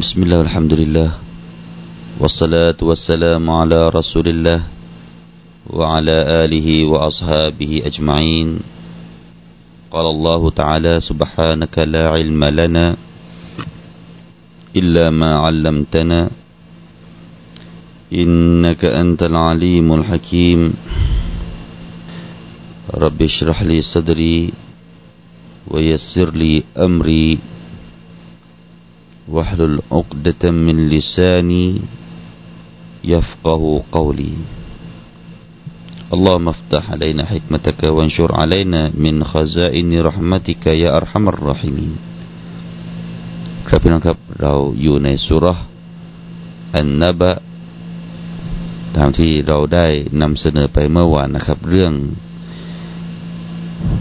بسم الله والحمد لله والصلاة والسلام على رسول الله وعلى آله وأصحابه أجمعين قال الله تعالى سبحانك لا علم لنا إلا ما علمتنا إنك أنت العليم الحكيم رب اشرح لي صدري ويسر لي أمري واحلل عقدة من لساني يفقه قولي اللهم افتح علينا حكمتك وانشر علينا من خزائن رحمتك يا أرحم الراحمين ครับพี่น้องครับเราอยู่ในสุรษอันนบะตามที่เราได้นำเสนอไปเมื่อวานนะครับ เรื่อง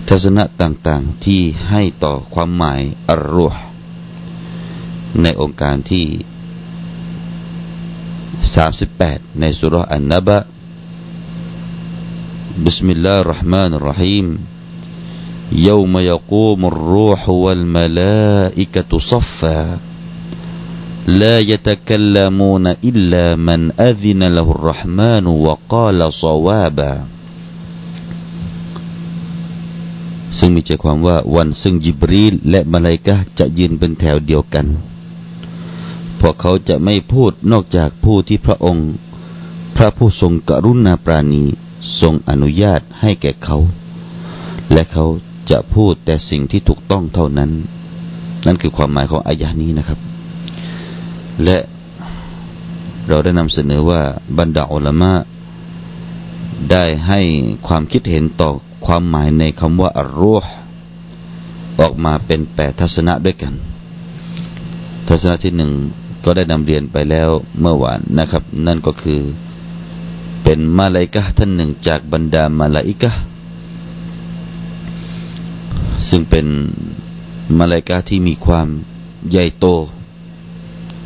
ทัศนะต่างๆที่ให้ต่อความหมายอัลรุห์ ในองค์การที่ 38 ในสุรอันนบะ بسم الله الرحمن الرحيم يوم يقوم الروح والملائكة صفا لا يتكلمون إلا من أذن له الرحمن وقال صوابا ซึ่งมีใจความว่าวันซึ่งยิบรีลและมาลายกะจะยืนเป็นแถวเดียวกัน พวกเขาจะไม่พูดนอกจากผู้ที่พระองค์ พระผู้ทรงกรุณาปราณีทรงอนุญาตให้แก่เขา และเขาจะพูดแต่สิ่งที่ถูกต้องเท่านั้น นั่นคือความหมายของอายะนี้นะครับ และเราได้นำเสนอว่าบรรดาอัลมะได้ให้ความคิดเห็นต่อความหมายในคำว่าอัลรูห์ออกมาเป็นแปดทัศนะด้วยกัน ทัศนะที่หนึ่ง ก็ได้นำเรียนไปแล้วเมื่อวานนะครับ นั่นก็คือ เป็นมาลาอิกะท่านหนึ่งจากบรรดามาลาอิกะซึ่งเป็นมาลาอิกะที่มีความใหญ่โต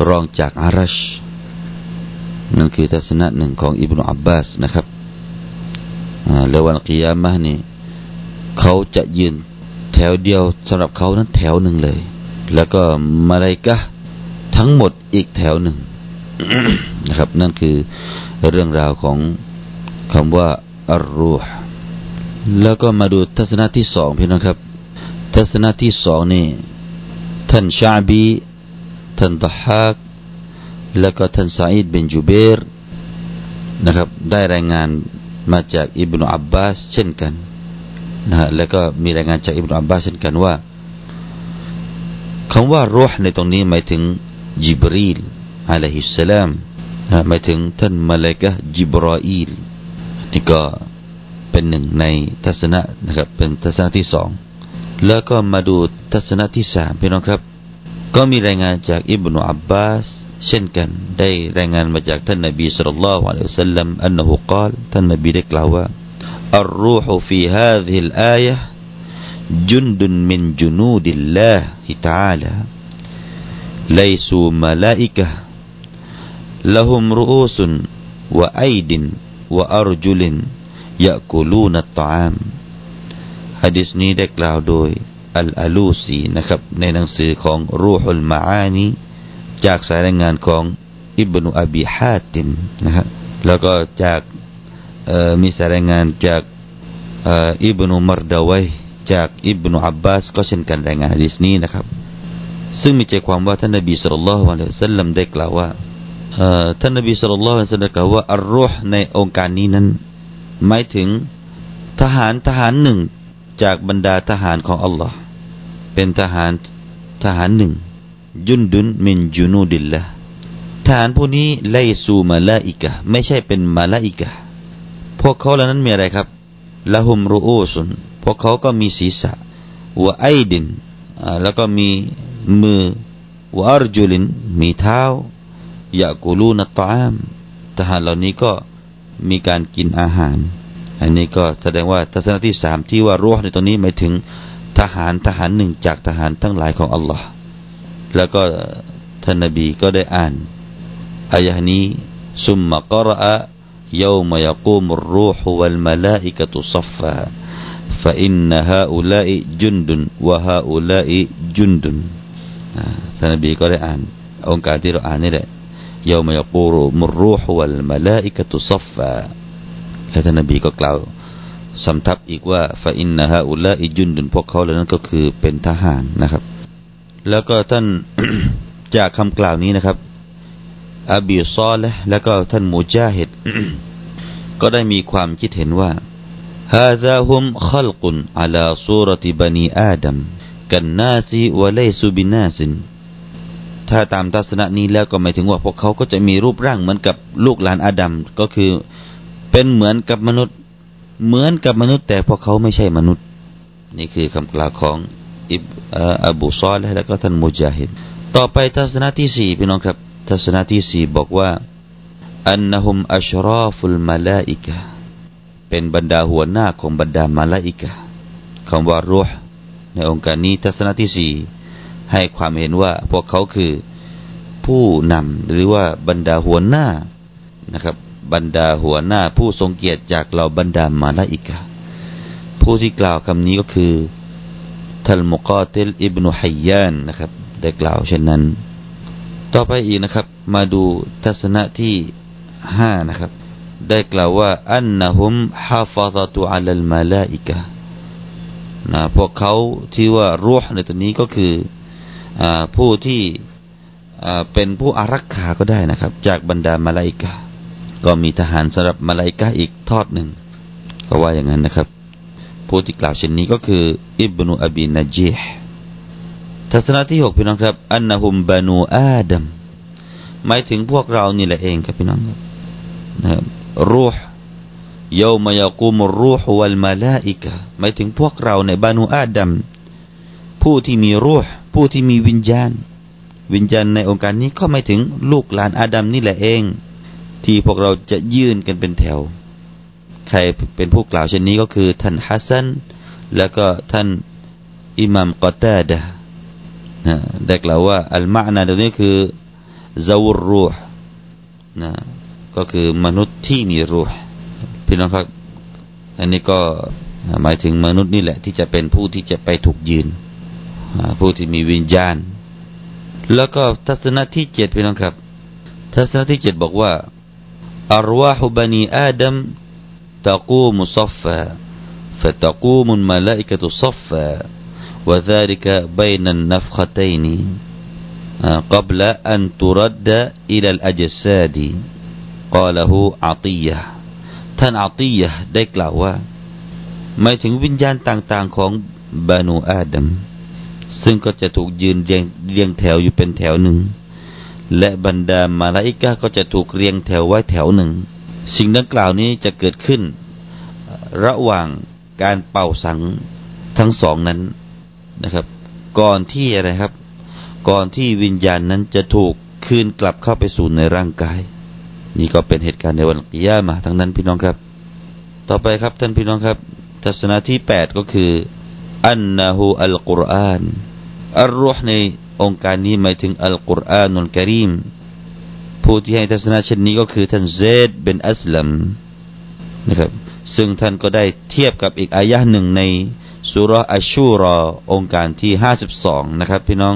รองจากอารัชนั่นคือทัศนะหนึ่งของอิบนุอับบาสนะครับแล้ววันกิยามะนี่เขาจะยืนแถวเดียวสำหรับเขานั้นแถวหนึ่งเลย แล้วก็มาลาอิกะ ทั้งหมดอีกแถวหนึ่งนะครับ นั่นคือเรื่องราวของคำว่าอัลรูห์แล้วก็มาดูทัศนะที่สองพี่น้องครับ ทัศนะที่สองนี่ท่านชาบีท่านตฮากแล้วก็ท่านซาอิดบินจูเบรนะครับ ได้รายงานมาจากอิบนุอับบาสเช่นกันนะฮะแล้วก็มีรายงานจากอิบนุอับบาสเช่นกันว่าคำว่ารูห์ในตรงนี้หมายถึง จิบรีลอะลัยฮิสสลามหมายถึงท่านมาเลกะจิบรออีลนี่ก็เป็นหนึ่งในทัศนะนะครับเป็นทัศนะที่สองแล้วก็มาดูทัศนะที่สามพี่น้องครับ ก็มีรายงานจากอิบนาอับบาสเช่นกันได้รายงานมาจากท่านนบีสุลต่านละอัลลอฮฺสัลลัมอันนุกล่าวท่านนบีได้กล่าวว่าอัลรูฮุฟีฮาดิลอายะจุนดุนมินจุนูดิลลาฮิตาลา ليسوا ملائكة لهم رؤوس وأيد وأرجل يأكلون الطعام ฮะดิษนี้ได้กล่าวโดยอัลอาลูซีนะครับ ในหนังสือของรูฮุลมาอานีจากสายรายงานของอิบนุอบีฮาติมนะครับแล้วก็จากมีสายรายงานจากอิบนุมารดาวัยจากอิบนุอับบาสก็เช่นกันรายงานฮะดิษนี้นะครับ ซึ่งมีใจความว่าท่านนบีสุลต่านละฮ์อะลัยฮิสัลลัมได้กล่าวว่าท่านนบีสุลต่านละฮ์อะลัยฮิสัลลัมกล่าวว่าอัลรูห์ในองค์การนี้นั้น หมายถึงทหารทหารหนึ่งจากบรรดาทหารของอัลลอฮ์เป็นทหารทหารหนึ่งยุนดุนมินจุนูดิลละทหารผู้นี้ไลซูมาลาอิกะไม่ใช่เป็นมาลาอิกะพวกเขาเหล่านั้นมีอะไรครับละหุมรูอูซุนพวกเขาก็มีศีรษะวะไอดินแล้วก็มี มือวะอัรจุลินมีเท้ายะกูลูนัตตามทหารเหล่านี้ก็มีการกินอาหาร อันนี้ก็แสดงว่าทัศนะที่สามที่ว่ารูห์ในตรงนี้หมายถึงทหารทหารหนึ่งจากทหารทั้งหลายของอัลลอฮ์แล้วก็ท่านนบีก็ได้อ่านอายะนี้ซุมมะกรอะ يوم يقوم الروح والملائكة صفا فإن هؤلاء جند وهؤلاء جند ท่านนบีก็ได้อ่าน โองการที่เราอ่านนี่แหละيوم يقوم الروح والملائكة صفا และท่านนบีก็กล่าวสำทับอีกว่าفإن هؤلاء جند พวกเขาเหล่านั้นก็คือเป็นทหารนะครับ แล้วก็ท่านจากคำกล่าวนี้นะครับอบีซอและและก็ท่านมูจาฮิดก็ได้มีความคิดเห็นว่าฮาซาฮุมขลกุนอลาซูรติบานีอาดัม กันนาซีวะเลซูบินาซิน ถ้าตามทัศนะนี้แล้วก็หมายถึงว่าพวกเขาก็จะมีรูปร่างเหมือนกับลูกหลานอาดัมก็คือเป็นเหมือนกับมนุษย์ เหมือนกับมนุษย์ แต่พวกเขาไม่ใช่มนุษย์ นี่คือคำกล่าวของอิบอับูซอลและก็ท่านมุจาฮิดต่อไปทัศนะที่สี่พี่น้องครับ ทัศนะที่สี่บอกว่าอันนหุมอัชรอฟุลมาลาอิกะเป็นบรรดาหัวหน้าของบรรดามาลาอิกะคำว่ารูห์ ในองค์การนี้ทัศนะที่สี่ให้ความเห็นว่าพวกเขาคือผู้นำหรือว่าบรรดาหัวหน้านะครับ บรรดาหัวหน้า ผู้ทรงเกียรติจากเหล่าบรรดามาลาอิกะผู้ที่กล่าวคำนี้ก็คือทัลมุกาติลอิบนุฮัยยานนะครับ ได้กล่าวเช่นนั้น ต่อไปอีกนะครับ มาดูทัศนะที่ห้านะครับ ได้กล่าวว่าอันนะฮุมฮาฟาตุอัลลมาลาอิกะ นะพวกเขาที่ว่ารูหในตัวนี้ก็คืออผู้ที่เป็นผู้อารักขาก็ได้นะครับ จากบรรดามาลาอิกะก็มีทหารสำหรับมาลาอิกะอีกทอดหนึ่งก็ว่าอย่างนั้นนะครับ ผู้ที่กล่าวเช่นนี้ก็คือ อิบนุอบีนจีห์ทัศนะที่หกพี่น้องครับอันนะฮุมบานูอาดัมหมายถึงพวกเรานี่แหละเองครับพี่น้องนะครับรูห์ ยามยากุมรูห์วัลมาลาอิกะหมายถึงพวกเราในบานูอาดัมผู้ที่มีรูห์ผู้ที่มีวิญญาณ วิญญาณในองค์การนี้ก็หมายถึงลูกหลานอาดัมนี่แหละเอง ที่พวกเราจะยื่นกันเป็นแถว ใครเป็นผู้กล่าวเช่นนี้ก็คือ ท่านฮัสซันแล้วก็ท่านอิหมัมกอตาดะนะได้กล่าวว่าอัลมานาตรงนี้คือซาวรูห์นะก็คือมนุษย์ที่มีรูห์ พี่น้องครับอันนี้ก็หมายถึงมนุษย์นี่แหละ ที่จะเป็นผู้ที่จะไปถูกยืนผู้ที่มีวิญญาณ แล้วก็ทัศนะที่เจ็ดพี่น้องครับ ทัศนะที่เจ็ดบอกว่าอารวาฮุบานีอาดัมตะกูมุซัฟฟา فتقوم الملائكة صفا وذلك بين النفختين قبل أن ترد إلى الأجساد قاله عطية ท่านอาตียะได้กล่าวว่า หมายถึงวิญญาณต่างๆของบานูอาดัมซึ่งก็จะถูกยืนเรียงเรียงแถวอยู่เป็นแถวหนึ่ง และบรรดามาลาอิกาก็จะถูกเรียงแถวไว้แถวหนึ่ง สิ่งดังกล่าวนี้จะเกิดขึ้น ระหว่างการเป่าสังทั้งสองนั้นนะครับ ก่อนที่อะไรครับ ก่อนที่วิญญาณนั้นจะถูกคืนกลับเข้าไปสู่ในร่างกาย นี่ก็เป็นเหตุการณ์ในวันกิยามาทั้งนั้นพี่น้องครับ ต่อไปครับท่านพี่น้องครับ ทัศนะที่แปดก็คืออันนะฮูอัลกุรอานอัลรุห์ในองค์การนี้หมายถึงอัลกุรอานุลกิริมผู้ที่ให้ทัศนะเช่นนี้ก็คือท่านเซดเป็นอัสลัมนะครับ ซึ่งท่านก็ได้เทียบกับอีกอายะหนึ่งในสุรอัชชูรอองค์การที่ห้าสิบสองนะครับ พี่น้อง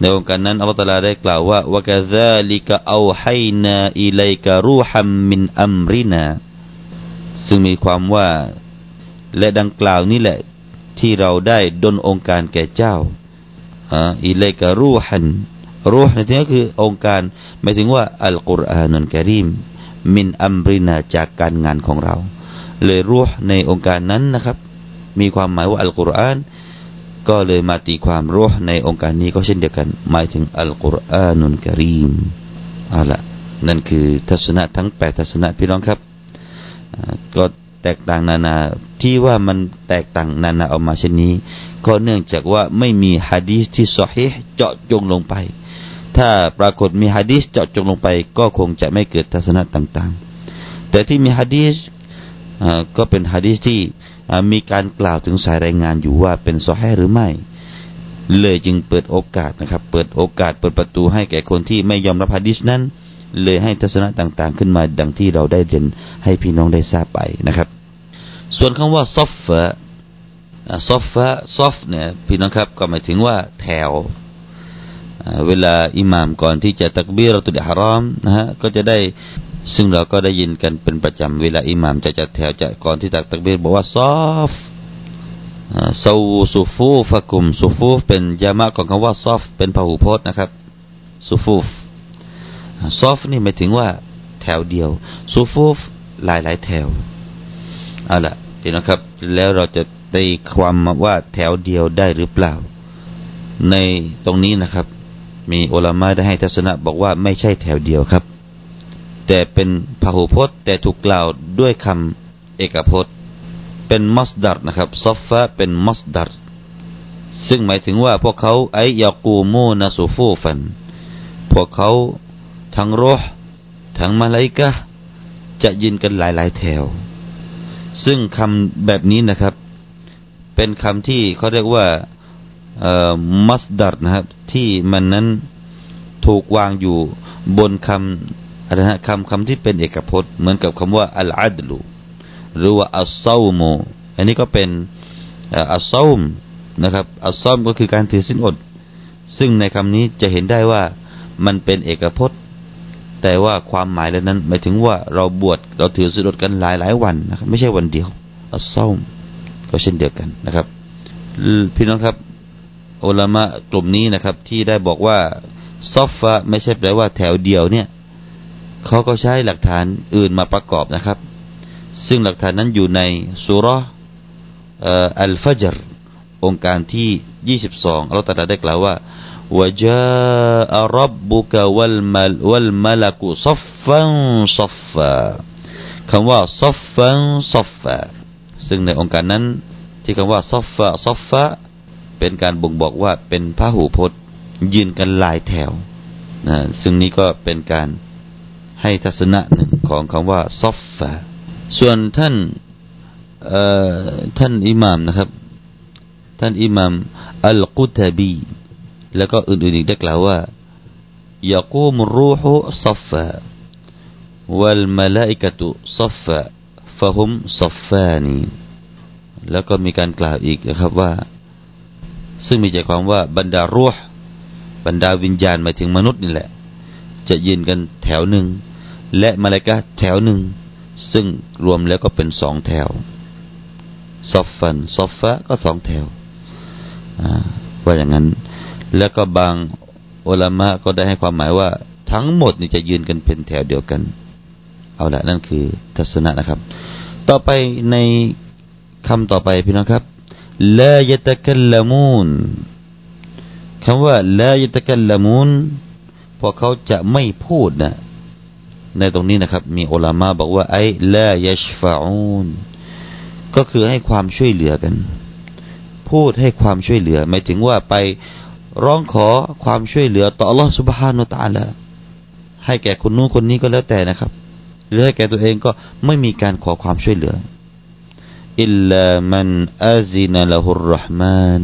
ในองค์การนั้นอัลลอฮฺตาลาได้กล่าวว่าวกะซาลิกะเอาให้นาอิเลกะรูฮัมมินอัมรินาซึ่งมีความว่า และดังกล่าวนี้แหละ ที่เราได้ดนองค์การแก่เจ้าอิเลกะรูฮันรูห์ในที่นี้คือองค์การหมายถึงว่าอัลกุรอานุนกะรีมมินอัมรินาจากการงานของเรา เลยรูห์ในองค์การนั้นนะครับ มีความหมายว่าอัลกุรอาน ก็เลยมาตีความรูหในองค์การนี้ก็เช่นเดียวกัน หมายถึงอัลกุรอานุนกะรีมเอาละนั่นคือทัศนะทั้งแปดทัศนะพี่น้องครับ ก็แตกต่างนานาที่ว่ามันแตกต่างนานาออกมาเช่นนี้ ก็เนื่องจากว่าไม่มีฮะดีษที่สอฮีเจาะจงลงไป ถ้าปรากฏมีฮะดีษเจาะจงลงไป ก็คงจะไม่เกิดทัศนะต่าง ๆ แต่ที่มีฮะดีษ ก็เป็นฮะดีษที่มีการกล่าวถึงสายรายงานอยู่ว่าเป็นสอฮีหรือไม่ เลยจึงเปิดโอกาสนะครับ เปิดโอกาสเปิดประตูให้แก่คนที่ไม่ยอมรับฮะดีษนั้น เลยให้ทัศนะต่างๆ ขึ้นมาดังที่เราได้เรียนให้พี่น้องได้ทราบไปนะครับ ส่วนคำว่าصفا صفا صف เนี่ยพี่น้องครับก็หมายถึงว่าแถวเวลาอิหม่ามก่อนที่จะตักบีเราะตุลเอียะห์รอมนะฮะก็จะได้ ซึ่งเราก็ได้ยินกันเป็นประจำเวลาอิหม่ามจะจัดแถวจะก่อนที่ตักตักบีรบอกว่าซอฟซูซูฟูฟะกุมซูฟูฟเป็นยามะของคำว่าซอฟเป็นพหูพจน์นะครับซูฟูฟซอฟนี่หมายถึงว่าแถวเดียวซูฟูฟหลายหลายแถวเอาละพี่นะครับ แล้วเราจะได้ความว่าแถวเดียวได้หรือเปล่า ในตรงนี้นะครับ มีอุลามะได้ให้ทัศนะบอกว่าไม่ใช่แถวเดียวครับ แต่เป็นพหูพจน์ แต่ถูกกล่าวด้วยคำเอกพจน์ เป็นมัสดัรนะครับซอฟฟะเป็นมัสดัรซึ่งหมายถึงว่าพวกเขาไอยากูมูนาสูฟูฟัน พวกเขาทั้งรหทั้งมาลายกะจะยินกันหลายๆแถว ซึ่งคำแบบนี้นะครับ เป็นคำที่เขาเรียกว่ามัสดัรนะครับ ที่มันนั้นถูกวางอยู่บนคำ อะไรนะคำคำที่เป็นเอกพจน์ เหมือนกับคำว่าอัลอาดลูหรือว่าอัลซาโมอันนี้ก็เป็นอัลซามนะครับอัลซามก็คือการถือสินอด ซึ่งในคำนี้จะเห็นได้ว่ามันเป็นเอกพจน์ แต่ว่าความหมายแล้วนั้นหมายถึงว่าเราบวชเราถือสินอดกันหลายหลายวันนะครับไม่ใช่วันเดียวอัลซามก็เช่นเดียวกันนะครับ พี่น้องครับอุลามะกลุ่มนี้นะครับ ที่ได้บอกว่าصفا ไม่ใช่แปลว่าแถวเดียวเนี่ย เขาก็ใช้หลักฐานอื่นมาประกอบนะครับ ซึ่งหลักฐานนั้นอยู่ในซูเราะฮ์อัลฟัจร์โองการที่ 22อัลลอฮฺตรัสได้กล่าวว่าوجاء ربك والما والملك صفا صفا คำว่า صفاซัฟฟาซึ่งในองค์การนั้นที่คำว่าซัฟฟาซัฟฟาเป็นการบ่งบอกว่าเป็นพระหูพจน์ ยืนกันหลายแถวนะซึ่งนี้ก็เป็นการ ให้ทัศนะหนึ่งของคำว่าصفا ส่วนท่านท่านอิหมามนะครับ ท่านอิหมามอัลกุรฏุบี แล้วก็อื่นๆอีกได้กล่าวว่ายากูมรูฮุصفا والملائكة صفا فهم صفان แล้วก็มีการกล่าวอีกนะครับว่า ซึ่งมีใจความว่าบรรดารูหบรรดาวิญญาณหมายถึงมนุษย์นี่แหละ จะยืนกันแถวหนึ่ง และมลาอิกะฮ์แถวหนึ่ง ซึ่งรวมแล้วก็เป็นสองแถวصفا صفا ก็สองแถวว่าอย่างนั้น แล้วก็บางอุลามะก็ได้ให้ความหมายว่า ทั้งหมดนี่จะยืนกันเป็นแถวเดียวกัน เอาละนั่นคือทัศนะนะครับ ต่อไปในคำต่อไปพี่น้องครับลายตะกัลลมูนคำว่าลายตะกัลลมูน พวกเขาจะไม่พูดนะในตรงนี้นะครับ มีอัลมาบอกว่า ไอ้ละยชฟาอูนก็คือให้ความช่วยเหลือกัน พูดให้ความช่วยเหลือหมายถึงว่าไปร้องขอความช่วยเหลือ ต่อ Allah Subhanahu Wa Taala ให้แก่คนนู้นคนนี้ก็แล้วแต่นะครับ หรือให้แก่ตัวเองก็ไม่มีการขอความช่วยเหลืออิลลามันอาซินะละฮุรรห์มาน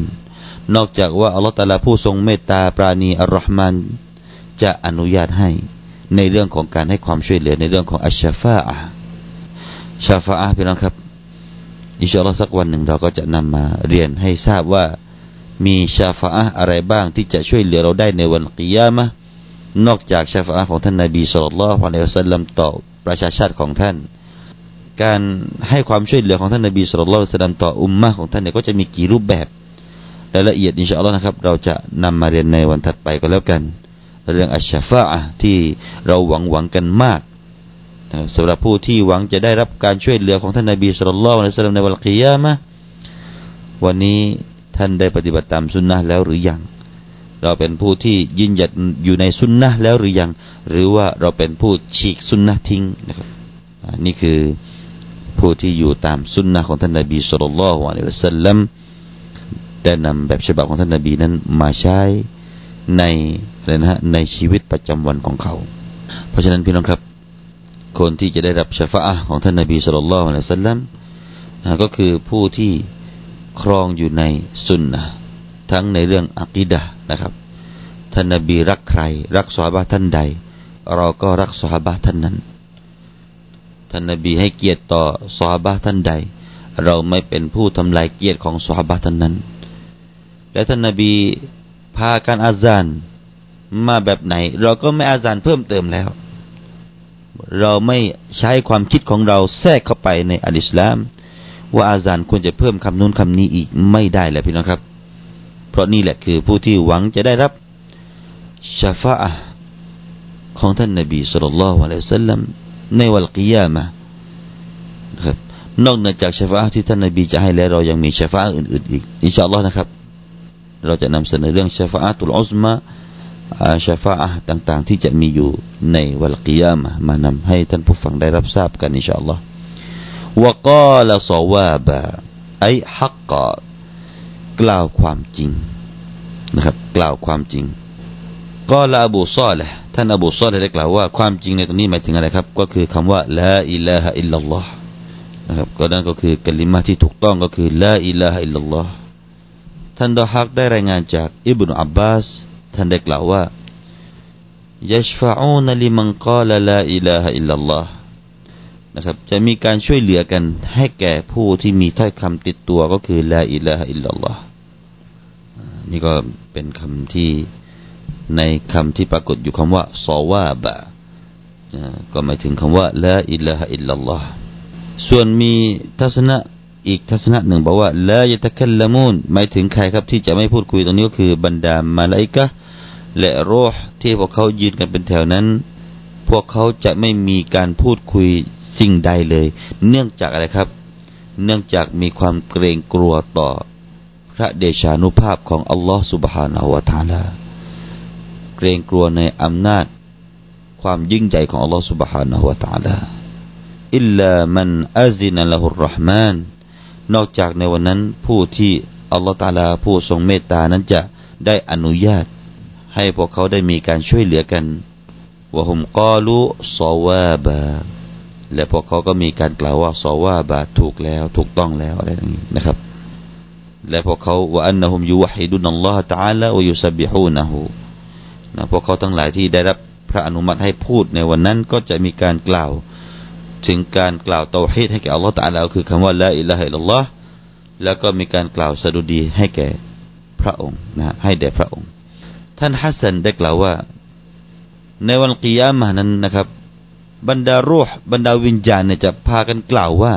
นอกจากว่าอัลลอฮฺตาลาผู้ทรงเมตตาปราณีอัลรห์มาน จะอนุญาตให้ในเรื่องของการให้ความช่วยเหลือในเรื่องของอัชชาฟาอะชาฟาอะพี่น้องครับอินชาอัลลอฮ์สักวันหนึ่งเราก็จะนำมาเรียนให้ทราบว่ามีชาฟาอะอะไรบ้างที่จะช่วยเหลือเราได้ในวันกิยามะนอกจากชาฟาอะของท่านนาบีสุลต่านละฮ์อะลัยฮิสัลลัมต่อประชาชาติของท่าน การให้ความช่วยเหลือของท่านนาบีสุลต่านละฮ์สัลลัมต่ออุมมะของท่านเนี่ยก็จะมีกี่รูปแบบรายละเอียดอินชาอัลลอฮ์นะครับ เราจะนำมาเรียนในวันถัดไปก็แล้วกัน เรื่องอัชชาฟาอะที่เราหวังหวังกันมากสำหรับผู้ที่หวังจะได้รับการช่วยเหลือของท่านนาบีสุลต่านละฮ์อะลัยฮิสัลลัมในวันกิยามะวันนี้ท่านได้ปฏิบัติตามสุนนะแล้วหรือยัง เราเป็นผู้ที่ยินหยัดอยู่ในสุนนะแล้วหรือยัง หรือว่าเราเป็นผู้ฉีกสุนนะทิ้งนะครับนี่คือผู้ที่อยู่ตามสุนนะของท่านนบีสุลต่านละวะลัยฮิสัลลัมได้นำแบบฉบับของท่านนบีนั้นมาใช้ ในอะไรนะฮะในชีวิตประจำวันของเขา เพราะฉะนั้นพี่น้องครับ คนที่จะได้รับชฟาะของท่านนบีสุลต่านละฮ์วะลัยฮิสัลลัมก็คือผู้ที่ครองอยู่ในสุนนะทั้งในเรื่องอักิดะนะครับ ท่านนบีรักใคร รักสวาบะท่านใด เราก็รักสวาบะท่านนั้น ท่านนบีให้เกียรติต่อสวาบะท่านใด เราไม่เป็นผู้ทำลายเกียรติของสวาบะท่านนั้น และท่านนบี พาการอาซานมาแบบไหน เราก็ไม่อาซานเพิ่มเติมแล้ว เราไม่ใช้ความคิดของเราแทรกเข้าไปในอัลอิสลาม ว่าอาซานควรจะเพิ่มคำนู้นคำนี้อีกไม่ได้แหละพี่น้องครับ เพราะนี่แหละคือผู้ที่หวังจะได้รับชาฟาของท่านนบีสุลต่านละฮ์อะลัยสัลลัมในวันกิยามะครับนอกจากชาฟาที่ท่านนบีจะให้แล้วเรายังมีชาฟาอื่นๆอีกอินชาอัลลอฮ์นะครับ เราจะนำเสนอเรื่องชาฟาตุลอุสมาชาฟาต่างๆ ที่จะมีอยู่ในวันกิยามะมานำให้ท่านผู้ฟังได้รับทราบกันอินชาอัลลอฮ์วกาลสวาบะไอฮักกะกล่าวความจริงนะครับ กล่าวความจริงقال อบูซอลิห์ท่านอบูซอลิห์ได้กล่าวว่าความจริงในตรงนี้หมายถึงอะไรครับ ก็คือคำว่าلا إله إلا الله นะครับก็นั่นก็คือกะลิมะฮ์ที่ถูกต้องก็คือلا إله إلا الله ท่านดอฮักได้รายงานจากอิบนุอับบาสท่านได้กล่าวว่า يشفعون لمن قال لا إله إلا الله นะครับจะมีการช่วยเหลือกันให้แก่ผู้ที่มีถ้อยคำติดตัวก็คือละอิลาฮะอิลลัลลอฮ์นี่ก็เป็นคำที่ในคำที่ปรากฏอยู่คำว่าซอวาบะก็หมายถึงคำว่าละอิลลาฮอิลลัลลอฮ์ส่วนมีทัศนะ อีกทัศนะหนึ่งบอกว่าละยตะคัลละมูนหมายถึงใครครับที่จะไม่พูดคุยตรงนี้ก็คือบรรดามาลาอิกะและโรหที่พวกเขายืนกันเป็นแถวนั้น พวกเขาจะไม่มีการพูดคุยสิ่งใดเลย เนื่องจากอะไรครับ เนื่องจากมีความเกรงกลัวต่อพระเดชานุภาพของอัลลอฮฺสุบฮานาหัวตานาเกรงกลัวในอำนาจ ความยิ่งใหญ่ของอัลลอฮฺสุบฮานาหัวตานาอิลลามันอาซินะละฮุรรห์มาน นอกจากในวันนั้นผู้ที่อัลลอฮฺตาลาผู้ทรงเมตตานั้นจะได้อนุญาต ให้พวกเขาได้มีการช่วยเหลือกันวะฮุมกาลูซอวาบาและพวกเขาก็มีการกล่าวว่าซอวาบาถูกแล้วถูกต้องแล้วอะไรอย่างนี้นะครับ และพวกเขาว่าอันนะฮุมยูวะฮิดุนัลลอฮฺตาลาวยุสบิฮูนะฮูนะพวกเขาทั้งหลายที่ได้รับพระอนุมัติให้พูดในวันนั้นก็จะมีการกล่าว ถึงการกล่าวเตาฮีดให้แก่อัลลอฮฺตะลาคือคำว่าละอิละฮิลลอฮ์แล้วก็มีการกล่าวสดุดีให้แก่พระองค์นะให้แด่พระองค์ ท่านฮัสซันได้กล่าวว่า ในวันกิยามะนั้นนะครับ บรรดารูหบรรดาวิญญาณเนี่ยจะพากันกล่าวว่า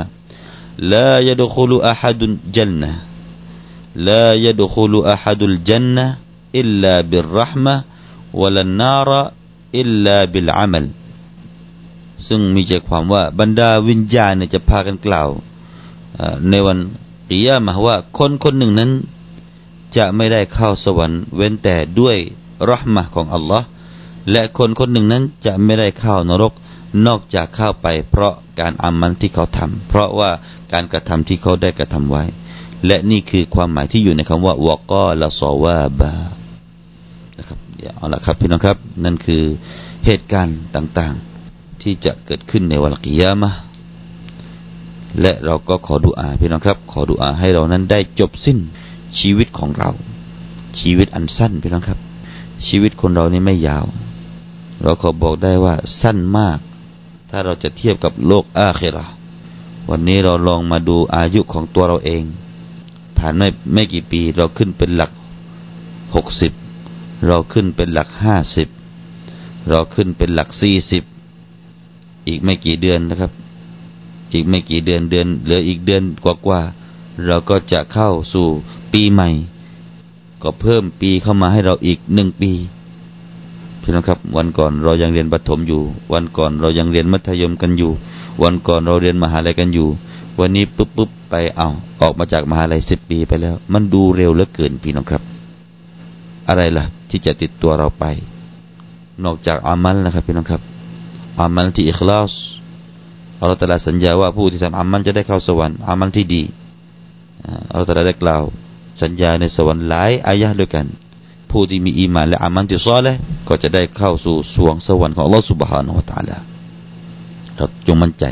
ลายดคุลุอาฮัดุลจันนะลายดคุลุอาฮัดุลจันนะอิลลาบิรรห์มะวลันนาระอิลลาบิลอามัล ซึ่งมีใจความว่าบรรดาวิญญาณเนี่ยจะพากันกล่าวในวันกิยามะว่าคนคนหนึ่งนั้น จะไม่ได้เข้าสวรรค์ เว้นแต่ด้วยรหมะของอัลลอฮ์และคนคนหนึ่งนั้นจะไม่ได้เข้านรกนอกจากเข้าไป เพราะการอามันที่เขาทำเพราะว่าการกระทำที่เขาได้กระทำไว้ และนี่คือความหมายที่อยู่ในคำว่าวกอละซอวาบานะครับเอาละครับพี่น้องครับ นั่นคือเหตุการณ์ต่างๆ ที่จะเกิดขึ้นในวันกิยามะและเราก็ขอดุอาพี่น้องครับ ขอดุอาให้เรานั้นได้จบสิ้นชีวิตของเรา ชีวิตอันสั้นพี่น้องครับ ชีวิตคนเรานี่ไม่ยาว เราขอบอกได้ว่าสั้นมาก ถ้าเราจะเทียบกับโลกอาเคราวันนี้เราลองมาดูอายุของตัวเราเอง ผ่านไม่ไม่กี่ปีเราขึ้นเป็นหลักหกสิบเราขึ้นเป็นหลักห้าสิบเราขึ้นเป็นหลักสี่สิบ อีกไม่กี่เดือนนะครับ อีกไม่กี่เดือนเดือนเหลืออีกเดือนกว่าๆเราก็จะเข้าสู่ปีใหม่ ก็เพิ่มปีเข้ามาให้เราอีกหนึ่งปีพี่น้องครับ วันก่อนเรายังเรียนประถมอยู่ วันก่อนเรายังเรียนมัธยมกันอยู่ วันก่อนเราเรียนมหาลัยกันอยู่ วันนี้ปุ๊บปุ๊บไปเอาออกมาจากมหาลัยสิบปีไปแล้ว มันดูเร็วเหลือเกินพี่น้องครับ อะไรล่ะ ที่จะติดตัวเราไป นอกจากอามัลนะครับพี่น้องครับ อามัลที่อิคลาสอัลลอฮฺตรัสสัญญาว่าผู้ที่ทำอามัลจะได้เข้าสวรรค์อามัลที่ดีอัลลอฮฺตรัสได้กล่าว สัญญาในสวรรค์หลายอายะด้วยกัน ผู้ที่มีอีมานและอามัลที่ซอเลก็จะได้เข้าสู่สวงสวรรค์ของอัลลอฮฺสุบฮานาอัลตาลาเราจงมั่นใจ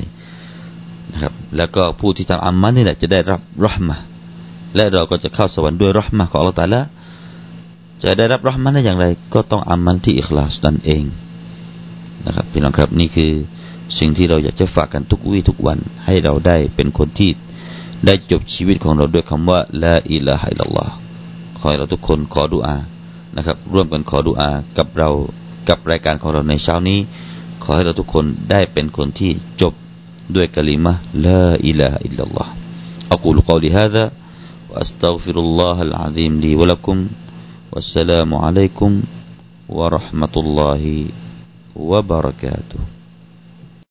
นะครับ แล้วก็ผู้ที่ทำอามัลนี่แหละจะได้รับรหมะและเราก็จะเข้าสวรรค์ด้วยรหมะของอัลลอฮฺตาลาจะได้รับรหมันได้อย่างไร ก็ต้องอามันที่อิคลาสนั่นเอง นะครับพี่น้องครับนี่คือสิ่งที่เราอยากจะฝากกันทุกวี่ทุกวันให้เราได้เป็นคนที่ได้จบชีวิตของเราด้วยคำว่าละอิละฮิลลอฮขอใเราทุกคนขอดุอานะครับ ร่วมกันขอดุอากับเรากับรายการของเราในเช้านี้ ขอให้เราทุกคนได้เป็นคนที่จบด้วยกลิมะละอิละอิลลอฮ أقول قولي هذا وأستغفر الله العظيم لي ولكم والسلام عليكم ورحمة الله wabarakatuh.